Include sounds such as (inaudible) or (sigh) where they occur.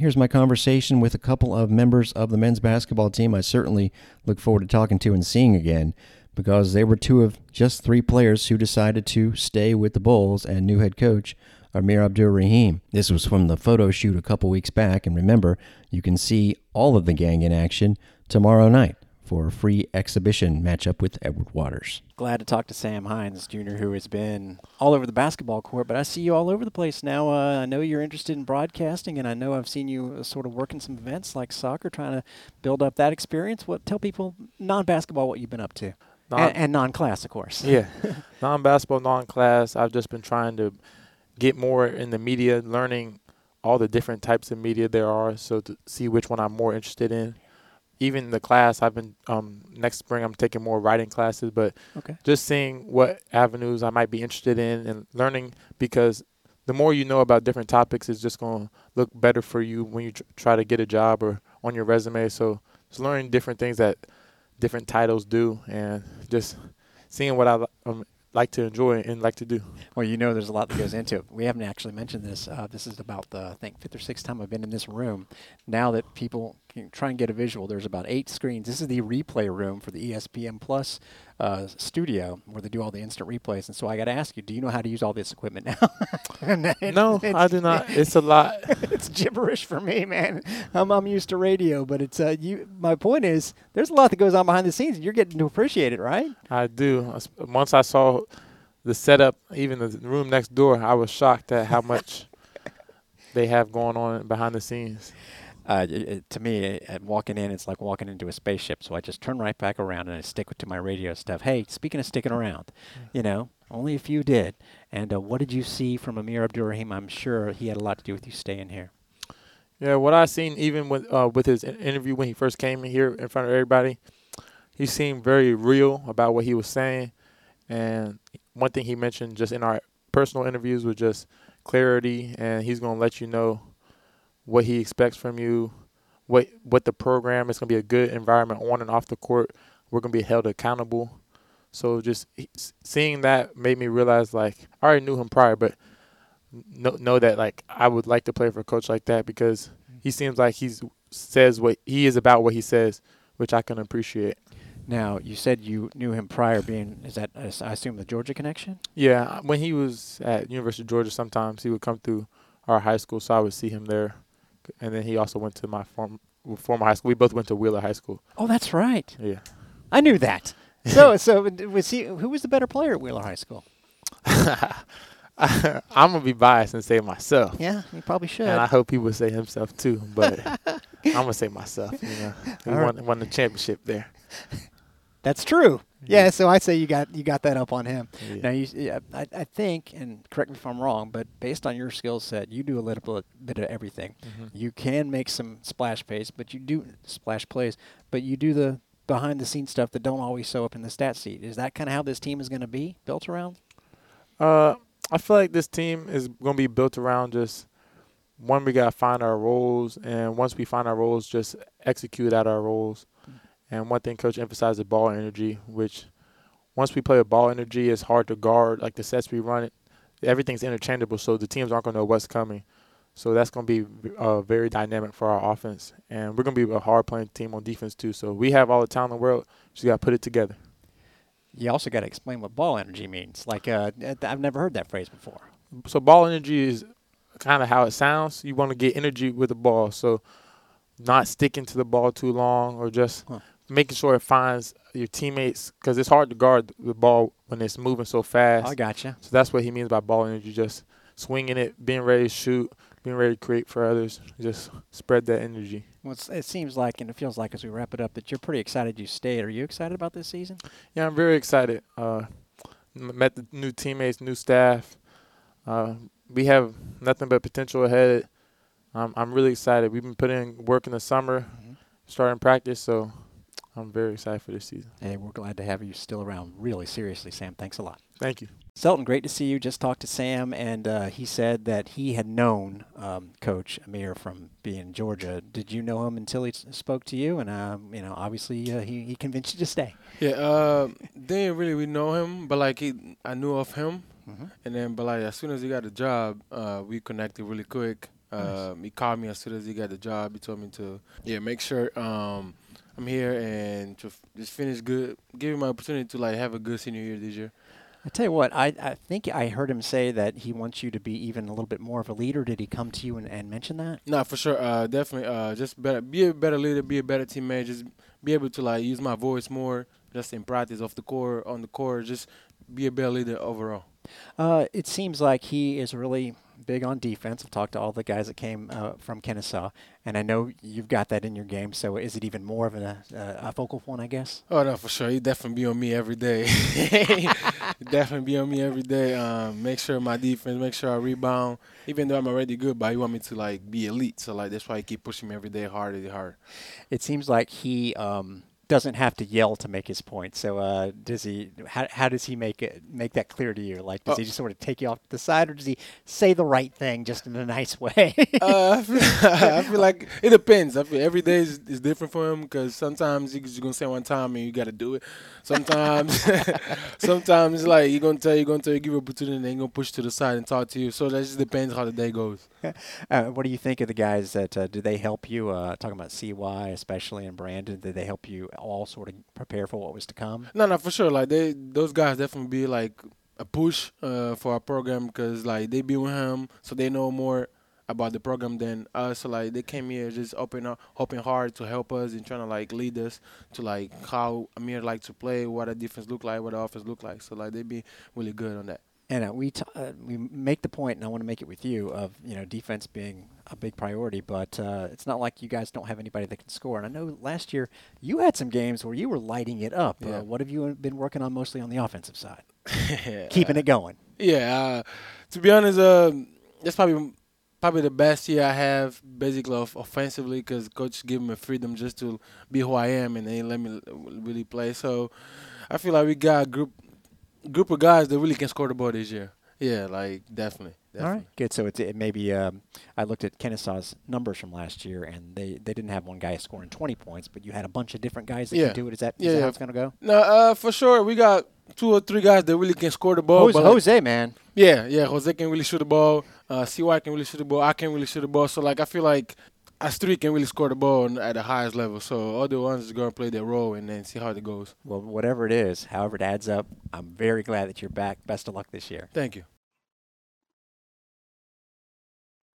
here's my conversation with a couple of members of the men's basketball team I certainly look forward to talking to and seeing again because they were two of just three players who decided to stay with the Bulls and new head coach Amir Abdur-Rahim. This was from the photo shoot a couple weeks back, and remember, you can see all of the gang in action tomorrow night for a free exhibition matchup with Edward Waters. Glad to talk to Sam Hines Jr., who has been all over the basketball court, but I see you all over the place now. Uh, I know you're interested in broadcasting, and I know I've seen you uh, sort of working some events like soccer, trying to build up that experience. What tell people non-basketball what you've been up to, Non- and, and non-class, of course. Yeah, (laughs) (laughs) non-basketball, non-class. I've just been trying to get more in the media, learning all the different types of media there are, so to see which one I'm more interested in. Even the class, I've been um, next spring. I'm taking more writing classes, but Okay. just seeing what avenues I might be interested in and learning because the more you know about different topics, it's just going to look better for you when you tr- try to get a job or on your resume. So just learning different things that different titles do and just seeing what I um, like to enjoy and like to do. Well, you know, there's a lot that goes into it. We haven't actually mentioned this. Uh, this is about the I think fifth or sixth time I've been in this room. Now that people try and get a visual, there's about eight screens. This is the replay room for the ESPN Plus uh, studio where they do all the instant replays. And so I got to ask you, do you know how to use all this equipment now? (laughs) It- No, I do not. It's a lot. (laughs) it's gibberish for me, man. I'm, I'm used to radio, but it's uh, you. My point is, there's a lot that goes on behind the scenes, and you're getting to appreciate it, right? I do. Once I saw the setup, even the room next door, I was shocked at how much (laughs) they have going on behind the scenes. Uh, it, it- to me, uh, walking in, it's like walking into a spaceship. So I just turn right back around and I stick to my radio stuff. Hey, speaking of sticking around, you know, only a few did. And uh, what did you see from Amir Abdur-Rahim? I'm sure he had a lot to do with you staying here. Yeah, what I seen even with uh, with his interview when he first came in here in front of everybody, he seemed very real about what he was saying. And one thing he mentioned just in our personal interviews was just clarity, and he's gonna let you know what he expects from you, what what the program is gonna be a good environment on and off the court. We're gonna be held accountable. So just seeing that made me realize like I already knew him prior, but know know that like I would like to play for a coach like that because mm-hmm. he seems like he's says what he is about what he says, which I can appreciate. Now, you said you knew him prior being, is that, I assume, the Georgia connection? Yeah, when he was at University of Georgia, sometimes he would come through our high school, so I would see him there. And then he also went to my form, former high school. We both went to Wheeler High School. Oh, that's right. Yeah. I knew that. (laughs) So, so was he? Who was the better player at Wheeler High School? (laughs) I'm gonna be biased and say myself, Yeah, you probably should. and I hope he would say himself too. But (laughs) I'm gonna say myself. You know, he All right. won, won the championship there. That's true. Yeah, so I say you got you got that up on him. Yeah. Now you, yeah, I, I think, and correct me if I'm wrong, but based on your skill set, you do a little bit, bit of everything. Mm-hmm. You can make some splash plays, but you do splash plays, but you do the behind the scenes stuff that don't always show up in the stat sheet. Is that kind of how this team is going to be built around? Uh, I feel like this team is going to be built around just one. We got to find our roles, and once we find our roles, just execute at our roles. And one thing Coach emphasized is ball energy, which once we play with ball energy, it's hard to guard. Like the sets we run, it everything's interchangeable, so the teams aren't going to know what's coming. So that's going to be uh, very dynamic for our offense, and we're going to be a hard playing team on defense too. So we have all the talent in the world. Just got to put it together. You also got to explain what ball energy means. Like uh, I've never heard that phrase before. so ball energy is kind of how it sounds. You want to get energy with the ball, so not sticking to the ball too long, or just Huh. Making sure it finds your teammates because it's hard to guard the ball when it's moving so fast. I gotcha. So that's what he means by ball energy, just swinging it, being ready to shoot, being ready to create for others, just spread that energy. Well, it's, it seems like, and it feels like as we wrap it up, that you're pretty excited you stayed. Are you excited about this season? Yeah, I'm very excited. Uh, met the new teammates, new staff. Uh, we have nothing but potential ahead. Um, I'm really excited. We've been putting work in the summer, starting practice, so I'm very excited for this season. Hey, we're glad to have you still around. Really, seriously, Sam. Thanks a lot. Thank you. Selton, great to see you. Just talked to Sam, and uh, he said that he had known um, Coach Amir from being in Georgia. Did you know him until he s- spoke to you? And um, you know, obviously, uh, he he convinced you to stay. Yeah, uh, didn't really we know him, but like he, I knew of him, Mhm. and then but like as soon as he got the job, uh, we connected really quick, Um, he called me as soon as he got the job. He told me to yeah make sure um, I'm here and to f- just finish good. Give him my opportunity to like have a good senior year this year. I tell you what, I, I think I heard him say that he wants you to be even a little bit more of a leader. Did he come to you and, and mention that? No, for sure. Uh, definitely. Uh, just better, be a better leader, be a better teammate. Just be able to like use my voice more, just in practice, off the court, on the court. Just be a better leader overall. Uh, it seems like he is really big on defense. I've talked to all the guys that came uh, from Kennesaw, and I know you've got that in your game. So is it even more of a, uh, a focal point, I guess? Oh no, for sure. He definitely be on me every day. (laughs) definitely be on me every day. Um, make sure my defense, make sure I rebound. Even though I'm already good, but he want me to like be elite. So like that's why he keep pushing me every day harder and harder. It seems like he um, doesn't have to yell to make his point. So uh, does he? How, how does he make it make that clear to you? Like, does Uh, he just sort of take you off to the side, or does he say the right thing just in a (laughs) nice way? uh, I, feel, (laughs) I feel like it depends. I feel every day is, is different for him because sometimes he's gonna say one time and you gotta do it. Sometimes, (laughs) sometimes like you're gonna tell you're gonna tell you give opportunity and then gonna push to the side and talk to you. So that just depends how the day goes. uh, what do you think of the guys that uh, did they help you? Uh, talking about CY especially and Brandon, did they help you all sort of prepare for what was to come? No, no, for sure. Like they, those guys definitely be like a push uh, for our program because like they be with him, so they know more about the program than us. So like they came here just open up, hoping hard to help us and trying to like lead us to like how Amir like to play, what the defense look like, what the offense look like. So like they be really good on that. And uh, we t- uh, we make the point, and I want to make it with you of you know defense being a big priority, but uh, it's not like you guys don't have anybody that can score. And I know last year you had some games where you were lighting it up. Yeah. Uh, what have you been working on mostly on the offensive side? (laughs) Keeping it going. Yeah, uh, to be honest, um, that's probably probably the best year I have basically off- offensively because coach gave me freedom just to be who I am and they let me really play. So I feel like we got a group group of guys that really can score the ball this year. Yeah, like definitely. Definitely. All right, good. So it's it maybe um, I looked at Kennesaw's numbers from last year, and they, they didn't have one guy scoring 20 points, but you had a bunch of different guys that Yeah. can do it. Is that, is Yeah, that yeah. how it's going to go? No, uh, for sure we got two or three guys that really can score the ball. Jose, Jose, man. Yeah, yeah. Jose can really shoot the ball. Uh, CY can really shoot the ball. I can really shoot the ball. So like I feel like us three can really score the ball at the highest level. So other ones is gonna play their role and then see how it goes. Well, whatever it is, however it adds up, I'm very glad that you're back. Best of luck this year. Thank you.